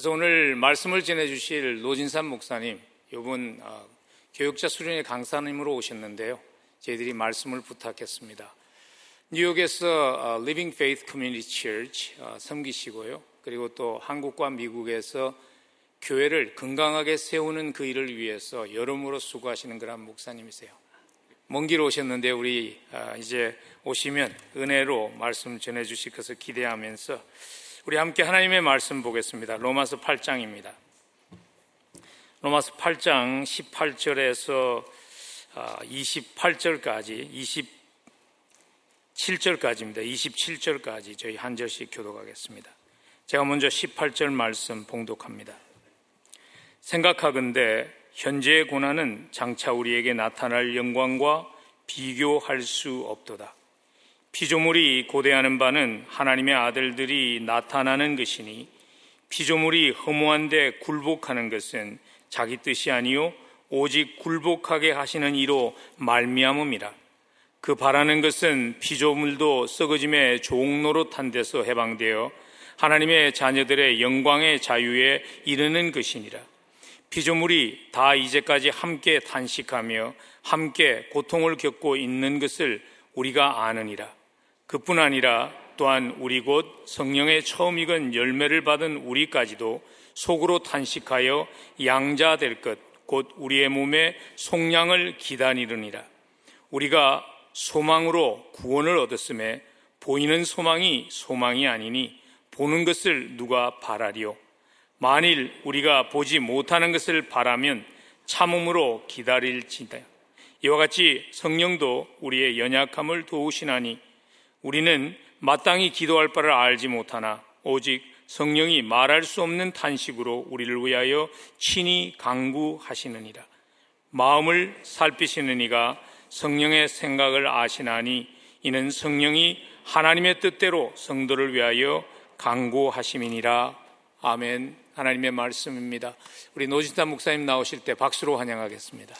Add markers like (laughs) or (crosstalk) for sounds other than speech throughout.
그래서 오늘 말씀을 전해주실 노진산 목사님, 이분 어, 교육자 수련회 강사님으로 오셨는데요. 저희들이 말씀을 부탁했습니다. 뉴욕에서 어, Living Faith Community Church 어, 섬기시고요. 그리고 또 한국과 미국에서 교회를 건강하게 세우는 그 일을 위해서 여러모로 수고하시는 그런 목사님이세요. 먼 길 오셨는데 우리 아, 이제 오시면 은혜로 말씀 전해 주실 것을 기대하면서 우리 함께 하나님의 말씀 보겠습니다. 로마서 8장입니다. 로마서 8장 18절에서 28절까지 27절까지입니다. 27절까지 저희 한 절씩 교독하겠습니다. 제가 먼저 18절 말씀 봉독합니다. 생각하건대 현재의 고난은 장차 우리에게 나타날 영광과 비교할 수 없도다. 피조물이 고대하는 바는 하나님의 아들들이 나타나는 것이니 피조물이 허무한데 굴복하는 것은 자기 뜻이 아니요 오직 굴복하게 하시는 이로 말미암음이라. 그 바라는 것은 피조물도 썩어짐의 종로로 탄 데서 해방되어 하나님의 자녀들의 영광의 자유에 이르는 것이니라. 피조물이 다 이제까지 함께 탄식하며 함께 고통을 겪고 있는 것을 우리가 아느니라. 그뿐 아니라 또한 우리 곧 성령의 처음 익은 열매를 받은 우리까지도 속으로 탄식하여 양자 될 것, 곧 우리의 몸에 속량을 기다리느니라. 우리가 소망으로 구원을 얻었음에 보이는 소망이 소망이 아니니 보는 것을 누가 바라리요? 만일 우리가 보지 못하는 것을 바라면 참음으로 기다릴지다. 이와 같이 성령도 우리의 연약함을 도우시나니 우리는 마땅히 기도할 바를 알지 못하나 오직 성령이 말할 수 없는 탄식으로 우리를 위하여 친히 강구하시느니라. 마음을 살피시는 이가 성령의 생각을 아시나니 이는 성령이 하나님의 뜻대로 성도를 위하여 강구하심이니라. 아멘. 하나님의 말씀입니다. 우리 노진타 목사님 나오실 때 박수로 환영하겠습니다.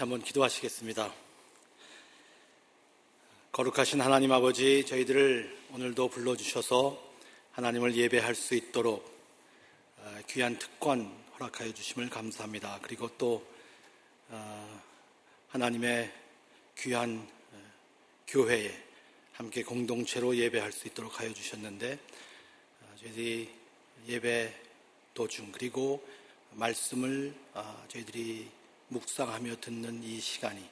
한번 기도하시겠습니다. 거룩하신 하나님 아버지, 저희들을 오늘도 불러주셔서 하나님을 예배할 수 있도록 어, 귀한 특권 허락하여 주심을 감사합니다. 그리고 또 어, 하나님의 귀한 어, 교회에 함께 공동체로 예배할 수 있도록 하여 주셨는데 저희들이 예배 도중 그리고 말씀을 저희들이 묵상하며 듣는 이 시간이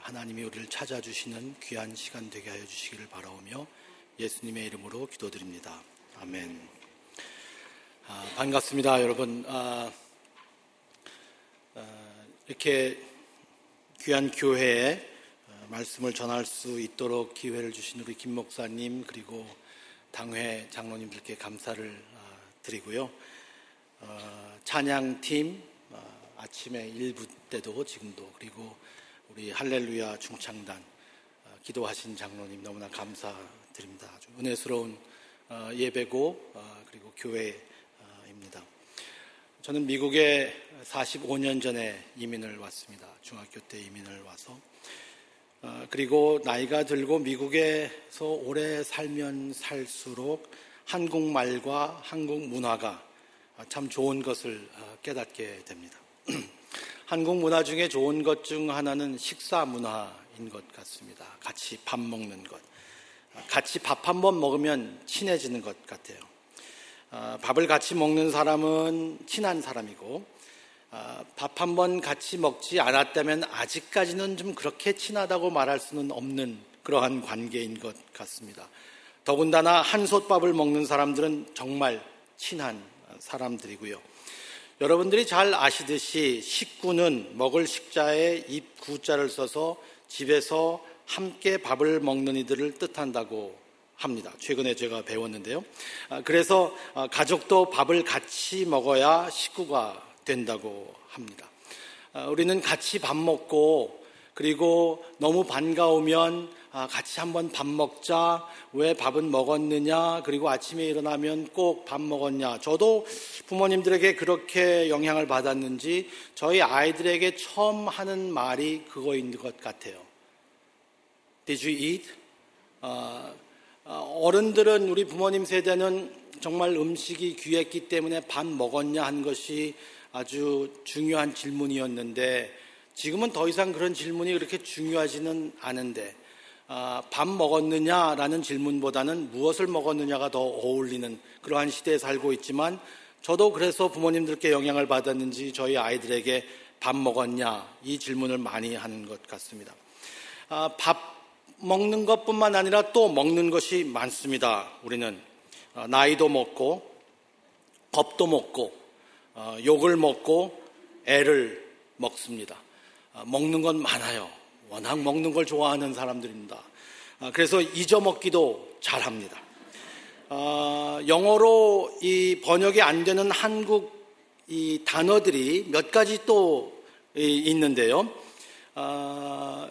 하나님이 우리를 찾아주시는 귀한 시간 되게 하여 주시기를 바라오며 예수님의 이름으로 기도드립니다. 아멘. 아, 반갑습니다, 여러분. 아, 아, 이렇게 귀한 교회에 어, 말씀을 전할 수 있도록 기회를 주신 우리 김 목사님 그리고 당회 장로님들께 감사를 아, 드리고요. 어, 찬양팀 어, 아침에 일부 때도 지금도 그리고 우리 할렐루야 중창단 기도하신 장로님 너무나 감사드립니다. 아주 은혜스러운 예배고 그리고 교회 입니다. 저는 미국에 45년 전에 이민을 왔습니다. 중학교 때 이민을 와서. 어, 그리고 나이가 들고 미국에서 오래 살면 살수록 한국말과 한국 문화가 참 좋은 것을 어, 깨닫게 됩니다. (clears throat) 한국 문화 중에 좋은 것 중 하나는 식사 문화인 것 같습니다. 같이 밥 먹는 것. 같이 밥 한 번 먹으면 친해지는 것 같아요. 아, 밥을 같이 먹는 사람은 친한 사람이고 아, 밥한 번 같이 먹지 않았다면 아직까지는 좀 그렇게 친하다고 말할 수는 없는 그러한 관계인 것 같습니다. 더군다나 한솥밥을 먹는 사람들은 정말 친한 사람들이고요. 여러분들이 잘 아시듯이 식구는 먹을 식자에 입 구자를 써서 집에서 함께 밥을 먹는 이들을 뜻한다고 합니다. 최근에 제가 배웠는데요. 아, 그래서 아, 가족도 밥을 같이 먹어야 식구가 된다고 합니다. 아, 우리는 같이 밥 먹고 그리고 너무 반가우면 아, 같이 한번 밥 먹자. 왜 밥은 먹었느냐? 그리고 아침에 일어나면 꼭 밥 먹었냐? 저도 부모님들에게 그렇게 영향을 받았는지 저희 아이들에게 처음 하는 말이 그거인 것 같아요. Did you eat? 어, 어른들은 우리 부모님 세대는 정말 음식이 귀했기 때문에 밥 먹었냐 한 것이 아주 중요한 질문이었는데 지금은 더 이상 그런 질문이 그렇게 중요하지는 않은데 아, 밥 먹었느냐라는 질문보다는 무엇을 먹었느냐가 더 어울리는 그러한 시대에 살고 있지만 저도 그래서 부모님들께 영향을 받았는지 저희 아이들에게 밥 먹었냐 이 질문을 많이 하는 것 같습니다. 아, 밥 먹는 것뿐만 아니라 또 먹는 것이 많습니다. 우리는 아, 나이도 먹고 겁도 먹고 어, 욕을 먹고 애를 먹습니다. 먹는 건 많아요. 워낙 먹는 걸 좋아하는 사람들입니다. 아, 그래서 잊어먹기도 잘합니다. 아, 영어로 이 번역이 안 되는 한국 이 단어들이 몇 가지 또 있는데요. 아,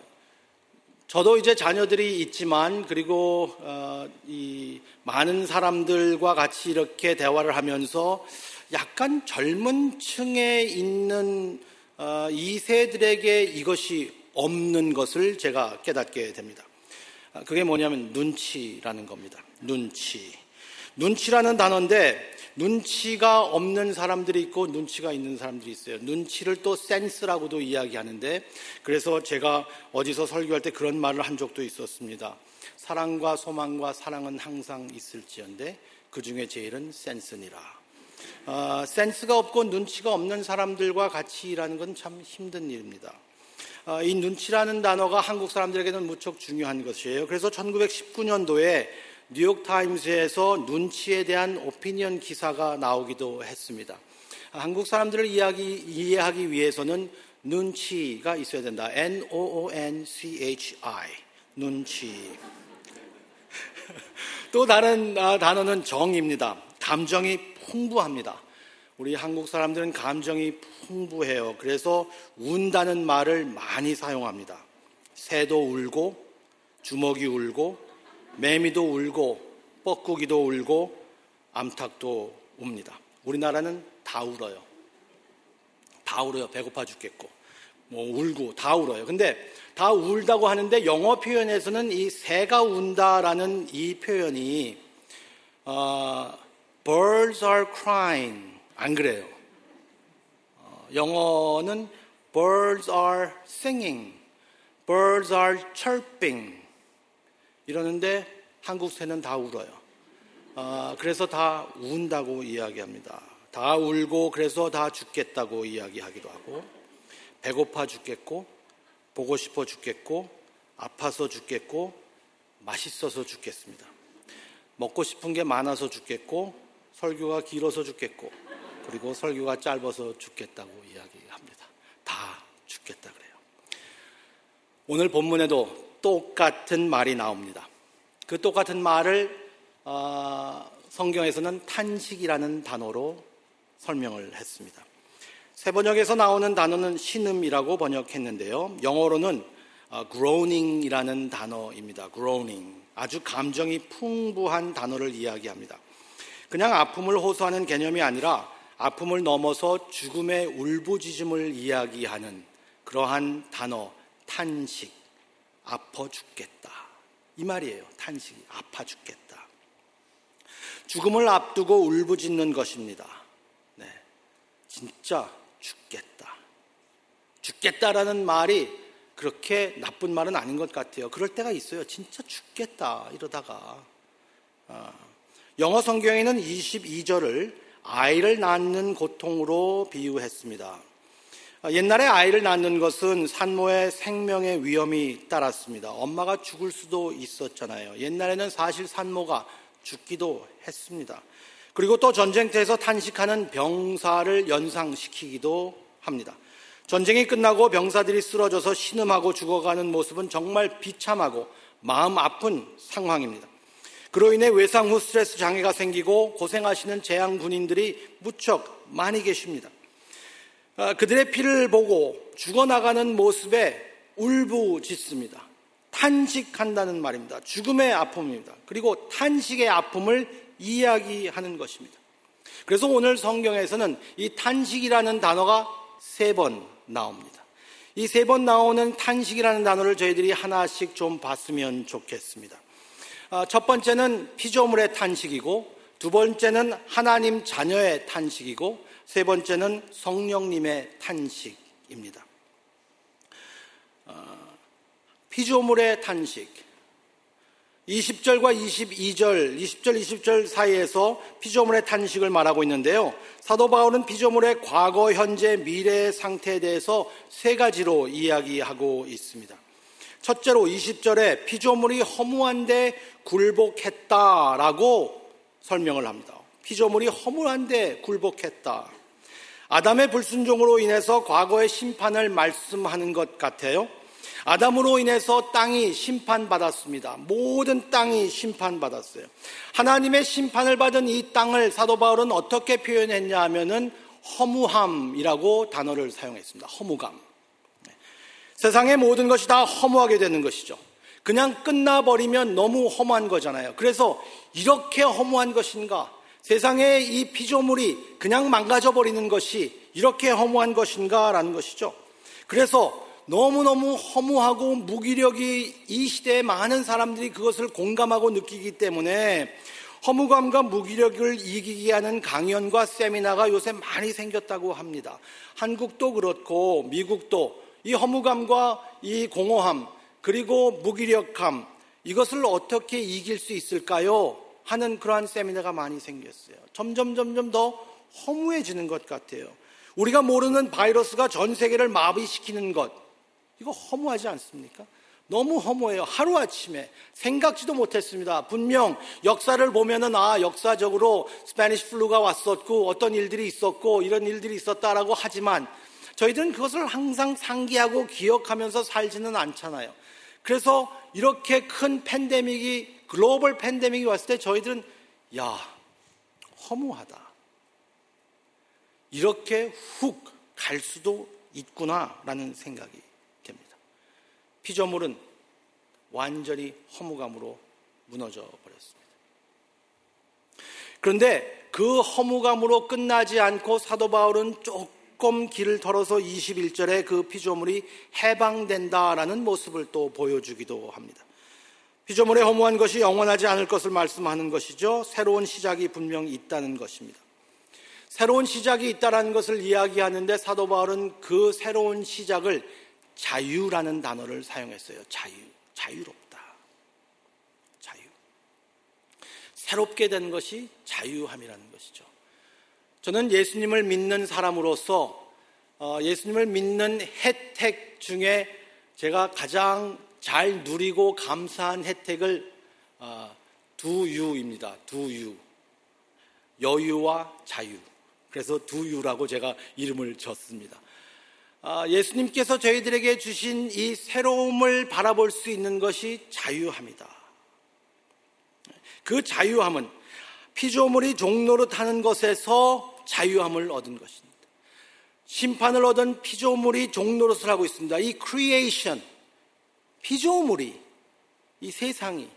저도 이제 자녀들이 있지만 그리고 어, 이 많은 사람들과 같이 이렇게 대화를 하면서 약간 젊은 층에 있는 어, 이 세들에게 이것이 없는 것을 제가 깨닫게 됩니다. 아, 그게 뭐냐면 눈치라는 겁니다. 눈치. 눈치라는 단어인데 눈치가 없는 사람들이 있고 눈치가 있는 사람들이 있어요. 눈치를 또 센스라고도 이야기하는데 그래서 제가 어디서 설교할 때 그런 말을 한 적도 있었습니다. 사랑과 소망과 사랑은 항상 있을지언데 그 중에 제일은 센스니라. 어, 센스가 없고 눈치가 없는 사람들과 같이 일하는 건 참 힘든 일입니다. 어, 이 눈치라는 단어가 한국 사람들에게는 무척 중요한 것이에요. 그래서 1919년도에 뉴욕타임스에서 눈치에 대한 오피니언 기사가 나오기도 했습니다. 한국 사람들을 이야기, 이해하기 위해서는 눈치가 있어야 된다. N-O-O-N-C-H-I. 눈치. (laughs) 또 다른 아, 단어는 정입니다. 감정이 풍부합니다. 우리 한국 사람들은 감정이 풍부해요. 그래서 운다는 말을 많이 사용합니다. 새도 울고, 주먹이 울고, 매미도 울고, 뻐꾸기도 울고, 암탉도 웁니다. 우리나라는 다 울어요. 다 울어요. 배고파 죽겠고. 뭐 울고 다 울어요. 근데 다 울다고 하는데 영어 표현에서는 이 새가 운다라는 이 표현이 어, birds are crying 안 그래요. 어, 영어는 birds are singing, birds are chirping 이러는데 한국 새는 다 울어요. 어, 그래서 다 운다고 이야기합니다. 다 울고 그래서 다 죽겠다고 이야기하기도 하고 배고파 죽겠고 보고 싶어 죽겠고 아파서 죽겠고 맛있어서 죽겠습니다. 먹고 싶은 게 많아서 죽겠고 설교가 길어서 죽겠고 그리고 설교가 짧아서 죽겠다고 이야기합니다. 다 죽겠다 그래요. 오늘 본문에도 똑같은 말이 나옵니다. 그 똑같은 말을 어, 성경에서는 탄식이라는 단어로 설명을 했습니다. 세 번역에서 나오는 단어는 신음이라고 번역했는데요. 영어로는 어, groaning이라는 단어입니다. groaning. 아주 감정이 풍부한 단어를 이야기합니다. 그냥 아픔을 호소하는 개념이 아니라 아픔을 넘어서 죽음의 울부짖음을 이야기하는 그러한 단어, 탄식, 아파 죽겠다. 이 말이에요. 탄식이, 아파 죽겠다. 죽음을 앞두고 울부짖는 것입니다. 네. 진짜 죽겠다. 죽겠다라는 말이 그렇게 나쁜 말은 아닌 것 같아요. 그럴 때가 있어요. 진짜 죽겠다. 이러다가. 어. 영어 성경에는 22절을 아이를 낳는 고통으로 비유했습니다. 옛날에 아이를 낳는 것은 산모의 생명의 위험이 따랐습니다. 엄마가 죽을 수도 있었잖아요. 옛날에는 사실 산모가 죽기도 했습니다. 그리고 또 전쟁터에서 탄식하는 병사를 연상시키기도 합니다. 전쟁이 끝나고 병사들이 쓰러져서 신음하고 죽어가는 모습은 정말 비참하고 마음 아픈 상황입니다. 그로 인해 외상 후 스트레스 장애가 생기고 고생하시는 재향 군인들이 무척 많이 계십니다. 아, 그들의 피를 보고 죽어나가는 모습에 울부짖습니다. 탄식한다는 말입니다. 죽음의 아픔입니다. 그리고 탄식의 아픔을 이야기하는 것입니다. 그래서 오늘 성경에서는 이 탄식이라는 단어가 세 번 나옵니다. 이 세 번 나오는 탄식이라는 단어를 저희들이 하나씩 좀 봤으면 좋겠습니다. 아, 첫 번째는 피조물의 탄식이고, 두 번째는 하나님 자녀의 탄식이고, 세 번째는 성령님의 탄식입니다. 어, 피조물의 탄식. 20절과 22절, 20절, 20절 사이에서 피조물의 탄식을 말하고 있는데요. 사도 바울은 피조물의 과거, 현재, 미래의 상태에 대해서 세 가지로 이야기하고 있습니다. 첫째로 20절에 피조물이 허무한데 굴복했다라고 설명을 합니다. 피조물이 허무한데 굴복했다. 아담의 불순종으로 인해서 과거의 심판을 말씀하는 것 같아요. 아담으로 인해서 땅이 심판받았습니다. 모든 땅이 심판받았어요. 하나님의 심판을 받은 이 땅을 사도 바울은 어떻게 표현했냐 하면은 허무함이라고 단어를 사용했습니다. 허무감. 네. 세상의 모든 것이 다 허무하게 되는 것이죠. 그냥 끝나버리면 너무 허무한 거잖아요. 그래서 이렇게 허무한 것인가? 세상의 이 피조물이 그냥 망가져버리는 것이 이렇게 허무한 것인가? 라는 것이죠. 그래서 너무너무 허무하고 무기력이 이 시대에 많은 사람들이 그것을 공감하고 느끼기 때문에 허무감과 무기력을 이기게 하는 강연과 세미나가 요새 많이 생겼다고 합니다. 한국도 그렇고 미국도 이 허무감과 이 공허함 그리고 무기력함 이것을 어떻게 이길 수 있을까요? 하는 그러한 세미나가 많이 생겼어요. 점점 점점 더 허무해지는 것 같아요. 우리가 모르는 바이러스가 전 세계를 마비시키는 것 이거 허무하지 않습니까? 너무 허무해요. 하루아침에 생각지도 못했습니다. 분명 역사를 보면은 아, 역사적으로 Spanish flu가 왔었고 어떤 일들이 있었고 이런 일들이 있었다라고 하지만 저희들은 그것을 항상 상기하고 기억하면서 살지는 않잖아요. 그래서 이렇게 큰 팬데믹이 글로벌 팬데믹이 왔을 때 저희들은 야, 허무하다. 이렇게 훅 갈 수도 있구나라는 생각이 피조물은 완전히 허무감으로 무너져 버렸습니다. 그런데 그 허무감으로 끝나지 않고 사도 바울은 조금 길을 털어서 21절에 그 피조물이 해방된다라는 모습을 또 보여주기도 합니다. 피조물의 허무한 것이 영원하지 않을 것을 말씀하는 것이죠. 새로운 시작이 분명히 있다는 것입니다. 새로운 시작이 있다는 것을 이야기하는데 사도 바울은 그 새로운 시작을 자유라는 단어를 사용했어요. 자유. 자유롭다. 자유. 새롭게 된 것이 자유함이라는 것이죠. 저는 예수님을 믿는 사람으로서 어, 예수님을 믿는 혜택 중에 제가 가장 잘 누리고 감사한 혜택을 어, 두 유입니다. 두 유. 여유와 자유. 그래서 두 유라고 제가 이름을 졌습니다. 아, 예수님께서 저희들에게 주신 이 새로움을 바라볼 수 있는 것이 자유함이다. 그 자유함은 피조물이 종로로 타는 것에서 자유함을 얻은 것입니다. 심판을 얻은 피조물이 종노릇을 하고 있습니다. 이 creation, 피조물이, 이 세상이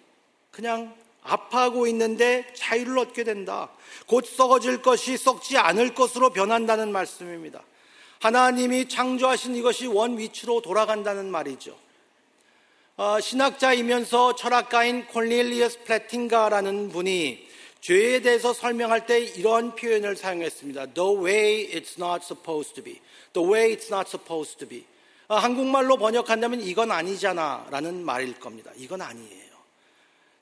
그냥 아파하고 있는데 자유를 얻게 된다. 곧 썩어질 것이 썩지 않을 것으로 변한다는 말씀입니다. 하나님이 창조하신 이것이 원 위치로 돌아간다는 말이죠. 어, 신학자이면서 철학가인 Cornelius Plantinga라는 분이 죄에 대해서 설명할 때 이런 표현을 사용했습니다. The way it's not supposed to be. The way it's not supposed to be. 어, 한국말로 번역한다면 이건 아니잖아 라는 말일 겁니다. 이건 아니에요.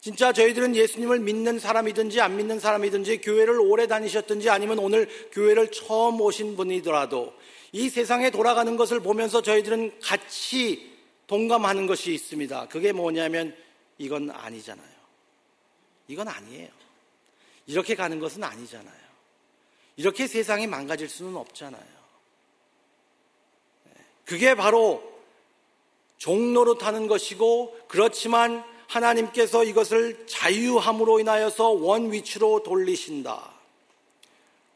진짜 저희들은 예수님을 믿는 사람이든지 안 믿는 사람이든지 교회를 오래 다니셨든지 아니면 오늘 교회를 처음 오신 분이더라도 이 세상에 돌아가는 것을 보면서 저희들은 같이 동감하는 것이 있습니다. 그게 뭐냐면 이건 아니잖아요. 이건 아니에요. 이렇게 가는 것은 아니잖아요. 이렇게 세상이 망가질 수는 없잖아요. 네. 그게 바로 종로로 타는 것이고 그렇지만 하나님께서 이것을 자유함으로 인하여서 원 위치로 돌리신다.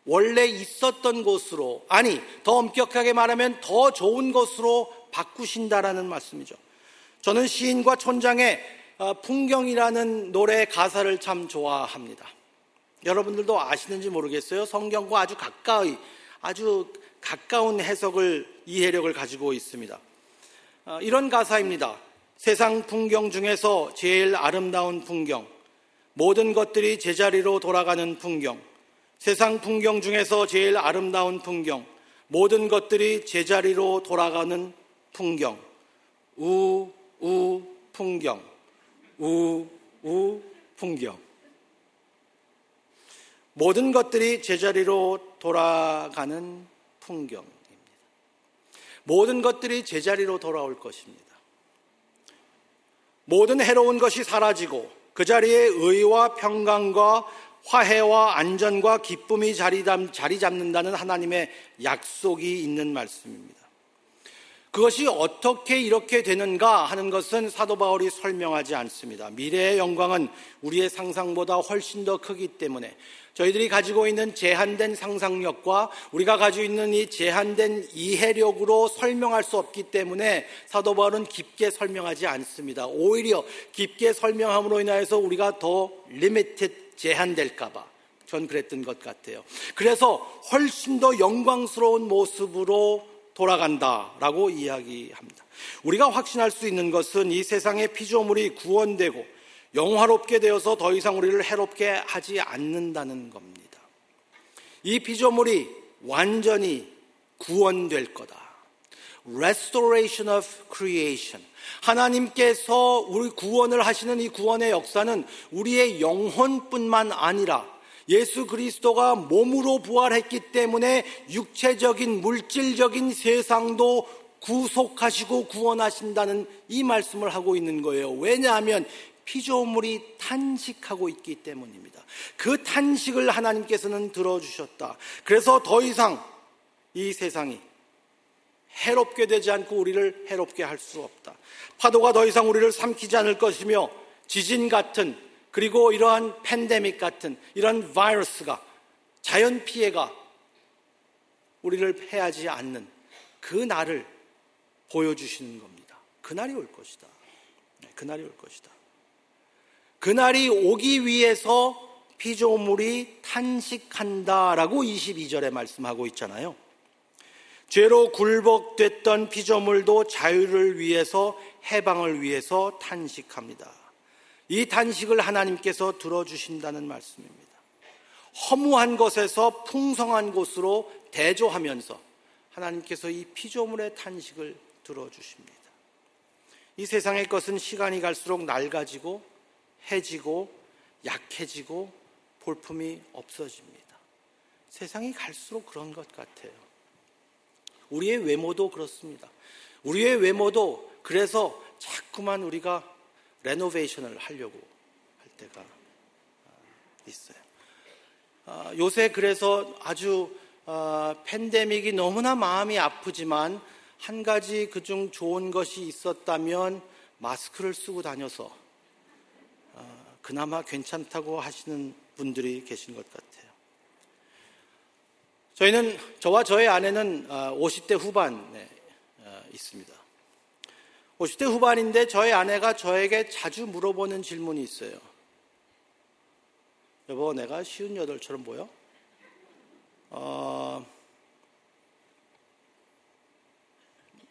원래 있었던 곳으로, 아니, 더 엄격하게 말하면 더 좋은 곳으로 바꾸신다라는 말씀이죠. 저는 시인과 촌장의 어, 풍경이라는 노래 가사를 참 좋아합니다. 여러분들도 아시는지 모르겠어요. 성경과 아주 가까이, 아주 가까운 해석을, 이해력을 가지고 있습니다. 어, 이런 가사입니다. 세상 풍경 중에서 제일 아름다운 풍경, 모든 것들이 제자리로 돌아가는 풍경, 세상 풍경 중에서 제일 아름다운 풍경, 모든 것들이 제자리로 돌아가는 풍경, 우, 우, 풍경, 우, 우, 풍경. 모든 것들이 제자리로 돌아가는 풍경입니다. 모든 것들이 제자리로 돌아올 것입니다. 모든 해로운 것이 사라지고 그 자리에 의와 평강과 화해와 안전과 기쁨이 자리, 잡는다는 하나님의 약속이 있는 말씀입니다. 그것이 어떻게 이렇게 되는가 하는 것은 사도 바울이 설명하지 않습니다. 미래의 영광은 우리의 상상보다 훨씬 더 크기 때문에 저희들이 가지고 있는 제한된 상상력과 우리가 가지고 있는 이 제한된 이해력으로 설명할 수 없기 때문에 사도 바울은 깊게 설명하지 않습니다. 오히려 깊게 설명함으로 인하여서 우리가 더 limited 제한될까봐 전 그랬던 것 같아요. 그래서 훨씬 더 영광스러운 모습으로 돌아간다라고 이야기합니다. 우리가 확신할 수 있는 것은 이 세상의 피조물이 구원되고 영화롭게 되어서 더 이상 우리를 해롭게 하지 않는다는 겁니다. 이 피조물이 완전히 구원될 거다. Restoration of creation. 하나님께서 우리 구원을 하시는 이 구원의 역사는 우리의 영혼뿐만 아니라 예수 그리스도가 몸으로 부활했기 때문에 육체적인 물질적인 세상도 구속하시고 구원하신다는 이 말씀을 하고 있는 거예요. 왜냐하면 피조물이 탄식하고 있기 때문입니다. 그 탄식을 하나님께서는 들어주셨다. 그래서 더 이상 이 세상이 해롭게 되지 않고 우리를 해롭게 할 수 없다. 파도가 더 이상 우리를 삼키지 않을 것이며 지진 같은 그리고 이러한 팬데믹 같은 이런 바이러스가 자연 피해가 우리를 패하지 않는 그 날을 보여주시는 겁니다. 그날이 올 것이다. 네, 그날이 올 것이다. 그날이 오기 위해서 피조물이 탄식한다라고 22절에 말씀하고 있잖아요. 죄로 굴복됐던 피조물도 자유를 위해서 해방을 위해서 탄식합니다. 이 탄식을 하나님께서 들어주신다는 말씀입니다. 허무한 것에서 풍성한 곳으로 대조하면서 하나님께서 이 피조물의 탄식을 들어주십니다. 이 세상의 것은 시간이 갈수록 낡아지고 해지고 약해지고 볼품이 없어집니다. 세상이 갈수록 그런 것 같아요. 우리의 외모도 그렇습니다. 우리의 외모도 그래서 자꾸만 우리가 레노베이션을 하려고 할 때가 아, 있어요. 아, 요새 그래서 아주 아, 팬데믹이 너무나 마음이 아프지만 한 가지 그중 좋은 것이 있었다면 마스크를 쓰고 다녀서 그나마 괜찮다고 하시는 분들이 계신 것 같아요. 저희는 저와 저의 아내는 50대 어, 후반에 어, 있습니다. 50대 후반인데 저희 아내가 저에게 자주 물어보는 질문이 있어요. 여보, 내가 쉬운 여덟처럼 보여? 어,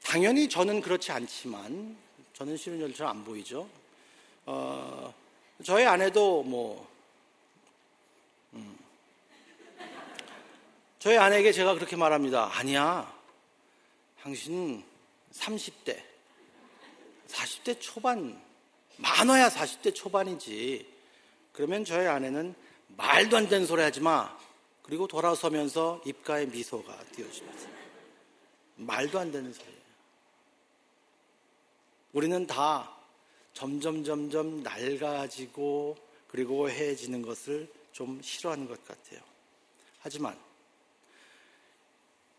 당연히 저는 그렇지 않지만, 저는 쉬운 여덟처럼 안 보이죠. 어, 저희 아내도 뭐, 음, 저희 아내에게 제가 그렇게 말합니다. 아니야. 당신 30대, 40대 초반, 많아야 40대 초반이지. 그러면 저희 아내는 말도 안 되는 소리 하지 마. 그리고 돌아서면서 입가에 미소가 띄어집니다. 말도 안 되는 소리예요. 우리는 다 점점 점점 낡아지고 그리고 해지는 것을 좀 싫어하는 것 같아요. 하지만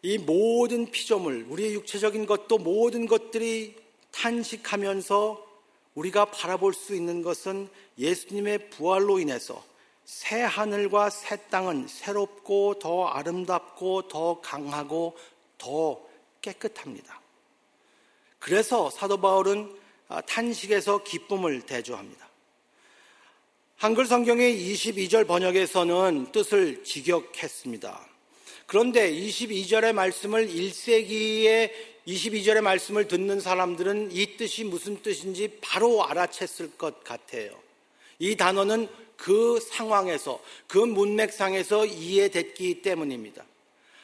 이 모든 피조물, 우리의 육체적인 것도 모든 것들이 탄식하면서 우리가 바라볼 수 있는 것은 예수님의 부활로 인해서 새 하늘과 새 땅은 새롭고 더 아름답고 더 강하고 더 깨끗합니다. 그래서 사도 바울은 탄식에서 기쁨을 대조합니다. 한글 성경의 22절 번역에서는 뜻을 직역했습니다. 그런데 22절의 말씀을 1세기에 22절의 말씀을 듣는 사람들은 이 뜻이 무슨 뜻인지 바로 알아챘을 것 같아요. 이 단어는 그 상황에서, 그 문맥상에서 이해됐기 때문입니다.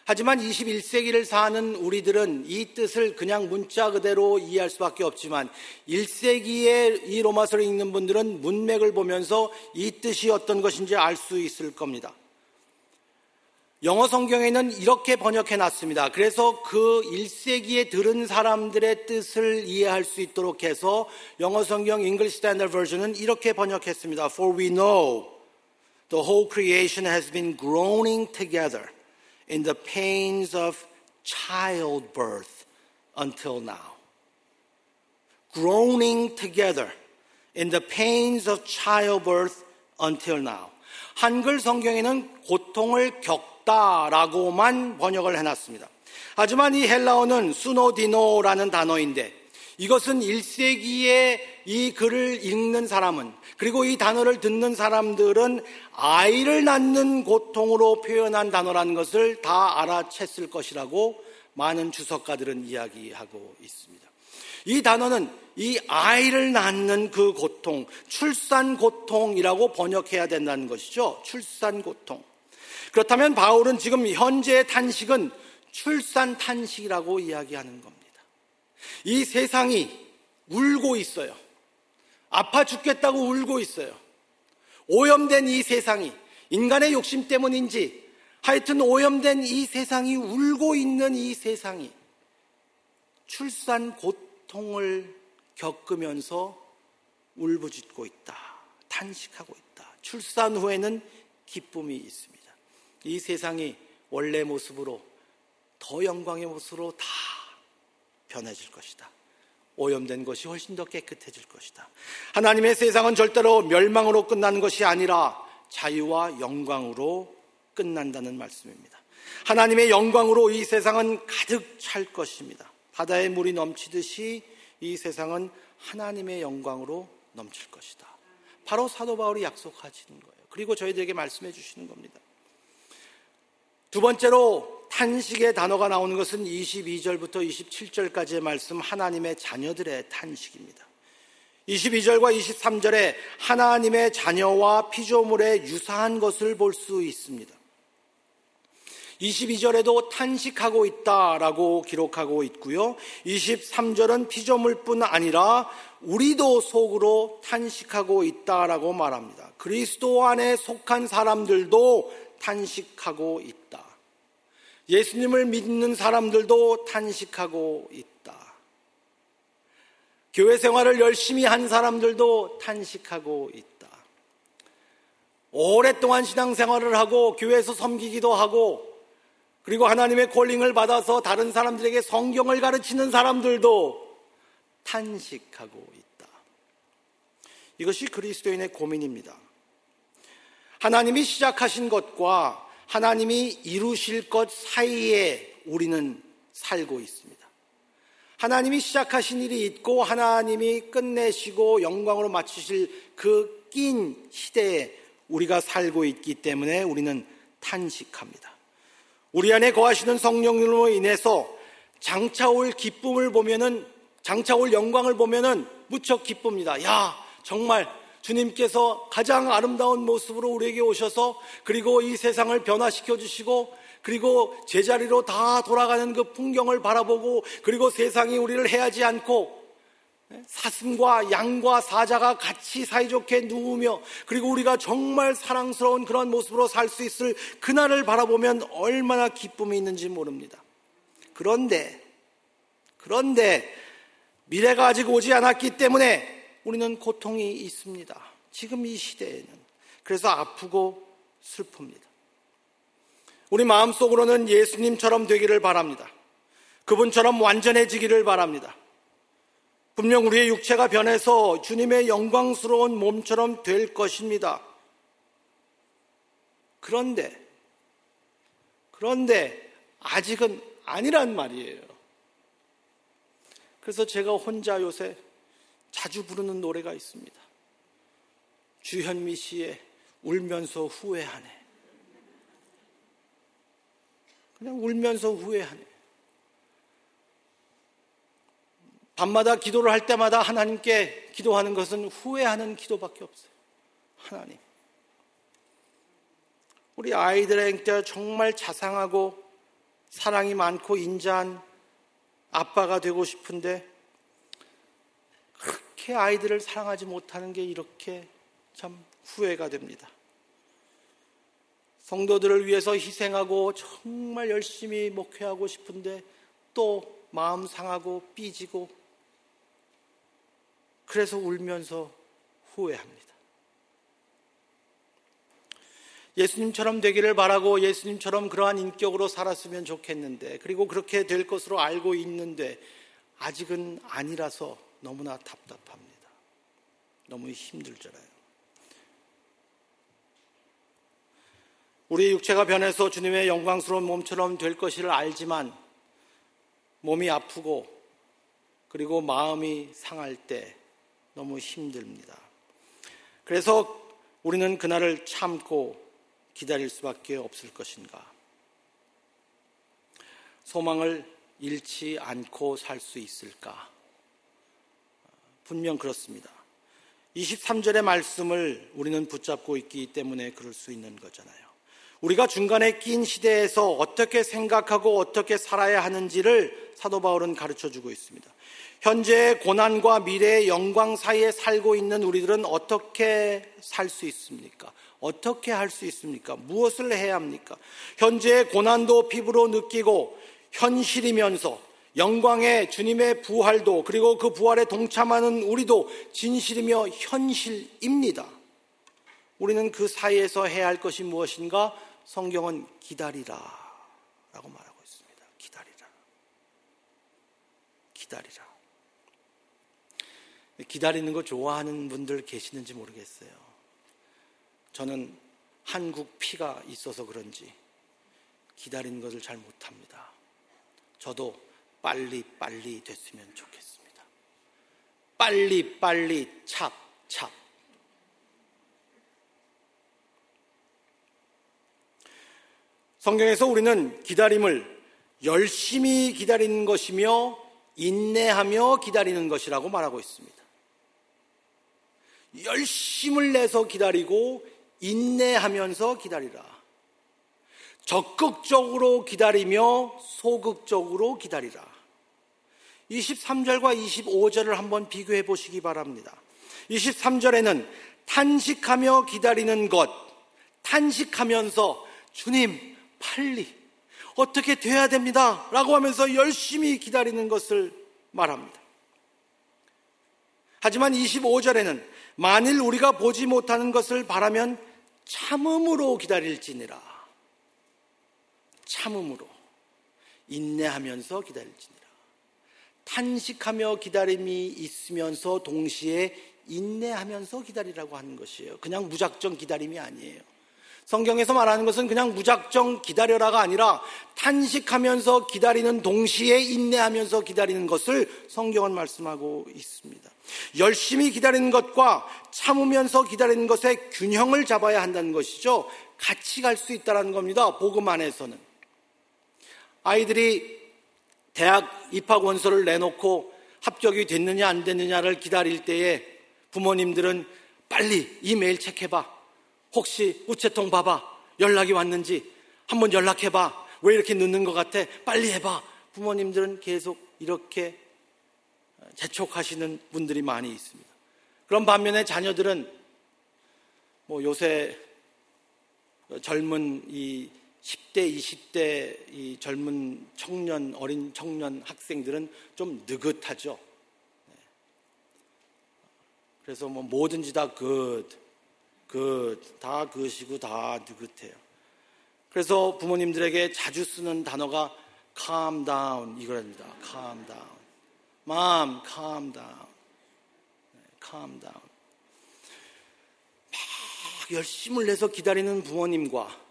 하지만 21세기를 사는 우리들은 이 뜻을 그냥 문자 그대로 이해할 수밖에 없지만 1세기에 이 로마서를 읽는 분들은 문맥을 보면서 이 뜻이 어떤 것인지 알 수 있을 겁니다. 영어 성경에는 이렇게 번역해 놨습니다. 그래서 그 1세기에 들은 사람들의 뜻을 이해할 수 있도록 해서 영어 성경 English Standard Version은 이렇게 번역했습니다. For we know the whole creation has been groaning together in the pains of childbirth until now. Groaning together in the pains of childbirth until now. 한글 성경에는 고통을 겪 다라고만 번역을 해놨습니다. 하지만 이 헬라어는 수노디노라는 단어인데 이것은 1세기에 이 글을 읽는 사람은 그리고 이 단어를 듣는 사람들은 아이를 낳는 고통으로 표현한 단어라는 것을 다 알아챘을 것이라고 많은 주석가들은 이야기하고 있습니다. 이 단어는 이 아이를 낳는 그 고통, 출산 고통이라고 번역해야 된다는 것이죠. 출산 고통. 그렇다면 바울은 지금 현재의 탄식은 출산 탄식이라고 이야기하는 겁니다. 이 세상이 울고 있어요. 아파 죽겠다고 울고 있어요. 오염된 이 세상이 인간의 욕심 때문인지 하여튼 오염된 이 세상이 울고 있는 이 세상이 출산 고통을 겪으면서 울부짖고 있다. 탄식하고 있다. 출산 후에는 기쁨이 있습니다. 이 세상이 원래 모습으로 더 영광의 모습으로 다 변해질 것이다. 오염된 것이 훨씬 더 깨끗해질 것이다. 하나님의 세상은 절대로 멸망으로 끝나는 것이 아니라 자유와 영광으로 끝난다는 말씀입니다. 하나님의 영광으로 이 세상은 가득 찰 것입니다. 바다에 물이 넘치듯이 이 세상은 하나님의 영광으로 넘칠 것이다. 바로 사도 바울이 약속하시는 거예요. 그리고 저희들에게 말씀해 주시는 겁니다. 두 번째로 탄식의 단어가 나오는 것은 22절부터 27절까지의 말씀 하나님의 자녀들의 탄식입니다. 22절과 23절에 하나님의 자녀와 피조물의 유사한 것을 볼 수 있습니다. 22절에도 탄식하고 있다라고 기록하고 있고요. 23절은 피조물뿐 아니라 우리도 속으로 탄식하고 있다라고 말합니다. 그리스도 안에 속한 사람들도 탄식하고 있다. 예수님을 믿는 사람들도 탄식하고 있다. 교회 생활을 열심히 한 사람들도 탄식하고 있다. 오랫동안 신앙생활을 하고 교회에서 섬기기도 하고 그리고 하나님의 콜링을 받아서 다른 사람들에게 성경을 가르치는 사람들도 탄식하고 있다. 이것이 그리스도인의 고민입니다. 하나님이 시작하신 것과 하나님이 이루실 것 사이에 우리는 살고 있습니다. 하나님이 시작하신 일이 있고 하나님이 끝내시고 영광으로 마치실 그 낀 시대에 우리가 살고 있기 때문에 우리는 탄식합니다. 우리 안에 거하시는 성령으로 인해서 장차 올 기쁨을 보면은 장차 올 영광을 보면은 무척 기쁩니다. 야, 정말 주님께서 가장 아름다운 모습으로 우리에게 오셔서 그리고 이 세상을 변화시켜 주시고 그리고 제자리로 다 돌아가는 그 풍경을 바라보고 그리고 세상이 우리를 해하지 않고 사슴과 양과 사자가 같이 사이좋게 누우며 그리고 우리가 정말 사랑스러운 그런 모습으로 살 수 있을 그날을 바라보면 얼마나 기쁨이 있는지 모릅니다. 그런데 그런데 미래가 아직 오지 않았기 때문에 우리는 고통이 있습니다. 지금 이 시대에는. 그래서 아프고 슬픕니다. 우리 마음속으로는 예수님처럼 되기를 바랍니다. 그분처럼 완전해지기를 바랍니다. 분명 우리의 육체가 변해서 주님의 영광스러운 몸처럼 될 것입니다. 그런데, 그런데 아직은 아니란 말이에요. 그래서 제가 혼자 요새 자주 부르는 노래가 있습니다. 주현미 씨의 울면서 후회하네. 그냥 울면서 후회하네. 밤마다 기도를 할 때마다 하나님께 기도하는 것은 후회하는 기도밖에 없어요. 하나님. 우리 아이들에게 정말 자상하고 사랑이 많고 인자한 아빠가 되고 싶은데 그렇게 아이들을 사랑하지 못하는 게 이렇게 참 후회가 됩니다. 성도들을 위해서 희생하고 정말 열심히 목회하고 싶은데 또 마음 상하고 삐지고 그래서 울면서 후회합니다. 예수님처럼 되기를 바라고 예수님처럼 그러한 인격으로 살았으면 좋겠는데 그리고 그렇게 될 것으로 알고 있는데 아직은 아니라서 너무나 답답합니다. 너무 힘들잖아요. 우리 육체가 변해서 주님의 영광스러운 몸처럼 될 것을 알지만 몸이 아프고 그리고 마음이 상할 때 너무 힘듭니다. 그래서 우리는 그날을 참고 기다릴 수밖에 없을 것인가? 소망을 잃지 않고 살 수 있을까? 분명 그렇습니다. 23절의 말씀을 우리는 붙잡고 있기 때문에 그럴 수 있는 거잖아요. 우리가 중간에 낀 시대에서 어떻게 생각하고 어떻게 살아야 하는지를 사도 바울은 가르쳐 주고 있습니다. 현재의 고난과 미래의 영광 사이에 살고 있는 우리들은 어떻게 살 수 있습니까? 어떻게 할 수 있습니까? 무엇을 해야 합니까? 현재의 고난도 피부로 느끼고 현실이면서 영광의 주님의 부활도 그리고 그 부활에 동참하는 우리도 진실이며 현실입니다. 우리는 그 사이에서 해야 할 것이 무엇인가? 성경은 기다리라 라고 말하고 있습니다. 기다리라. 기다리라. 기다리는 거 좋아하는 분들 계시는지 모르겠어요. 저는 한국 피가 있어서 그런지 기다리는 것을 잘 못합니다. 저도 빨리 빨리 됐으면 좋겠습니다. 빨리 빨리 찹 찹. 성경에서 우리는 기다림을 열심히 기다리는 것이며 인내하며 기다리는 것이라고 말하고 있습니다. 열심을 내서 기다리고 인내하면서 기다리라. 적극적으로 기다리며 소극적으로 기다리라. 23절과 25절을 한번 비교해 보시기 바랍니다. 23절에는 탄식하며 기다리는 것, 탄식하면서 주님, 빨리, 어떻게 돼야 됩니다. 라고 하면서 열심히 기다리는 것을 말합니다. 하지만 25절에는 만일 우리가 보지 못하는 것을 바라면 참음으로 기다릴지니라. 참음으로. 인내하면서 기다릴지니라. 탄식하며 기다림이 있으면서 동시에 인내하면서 기다리라고 하는 것이에요. 그냥 무작정 기다림이 아니에요. 성경에서 말하는 것은 그냥 무작정 기다려라가 아니라 탄식하면서 기다리는 동시에 인내하면서 기다리는 것을 성경은 말씀하고 있습니다. 열심히 기다리는 것과 참으면서 기다리는 것의 균형을 잡아야 한다는 것이죠. 같이 갈 수 있다는 겁니다. 복음 안에서는. 아이들이 대학 입학 원서를 내놓고 합격이 됐느냐 안 됐느냐를 기다릴 때에 부모님들은 빨리 이메일 체크해봐. 혹시 우체통 봐봐. 연락이 왔는지 한번 연락해봐. 왜 이렇게 늦는 것 같아? 빨리 해봐. 부모님들은 계속 이렇게 재촉하시는 분들이 많이 있습니다. 그런 반면에 자녀들은 뭐 요새 젊은 이 10대, 20대 이 젊은 청년, 어린 청년 학생들은 좀 느긋하죠. 네. 그래서 뭐 뭐든지 다 good, 그, 다 그것이고 다 느긋해요. 그래서 부모님들에게 자주 쓰는 단어가 calm down 이거랍니다. calm down. mom, calm down. calm down. 막 열심을 내서 기다리는 부모님과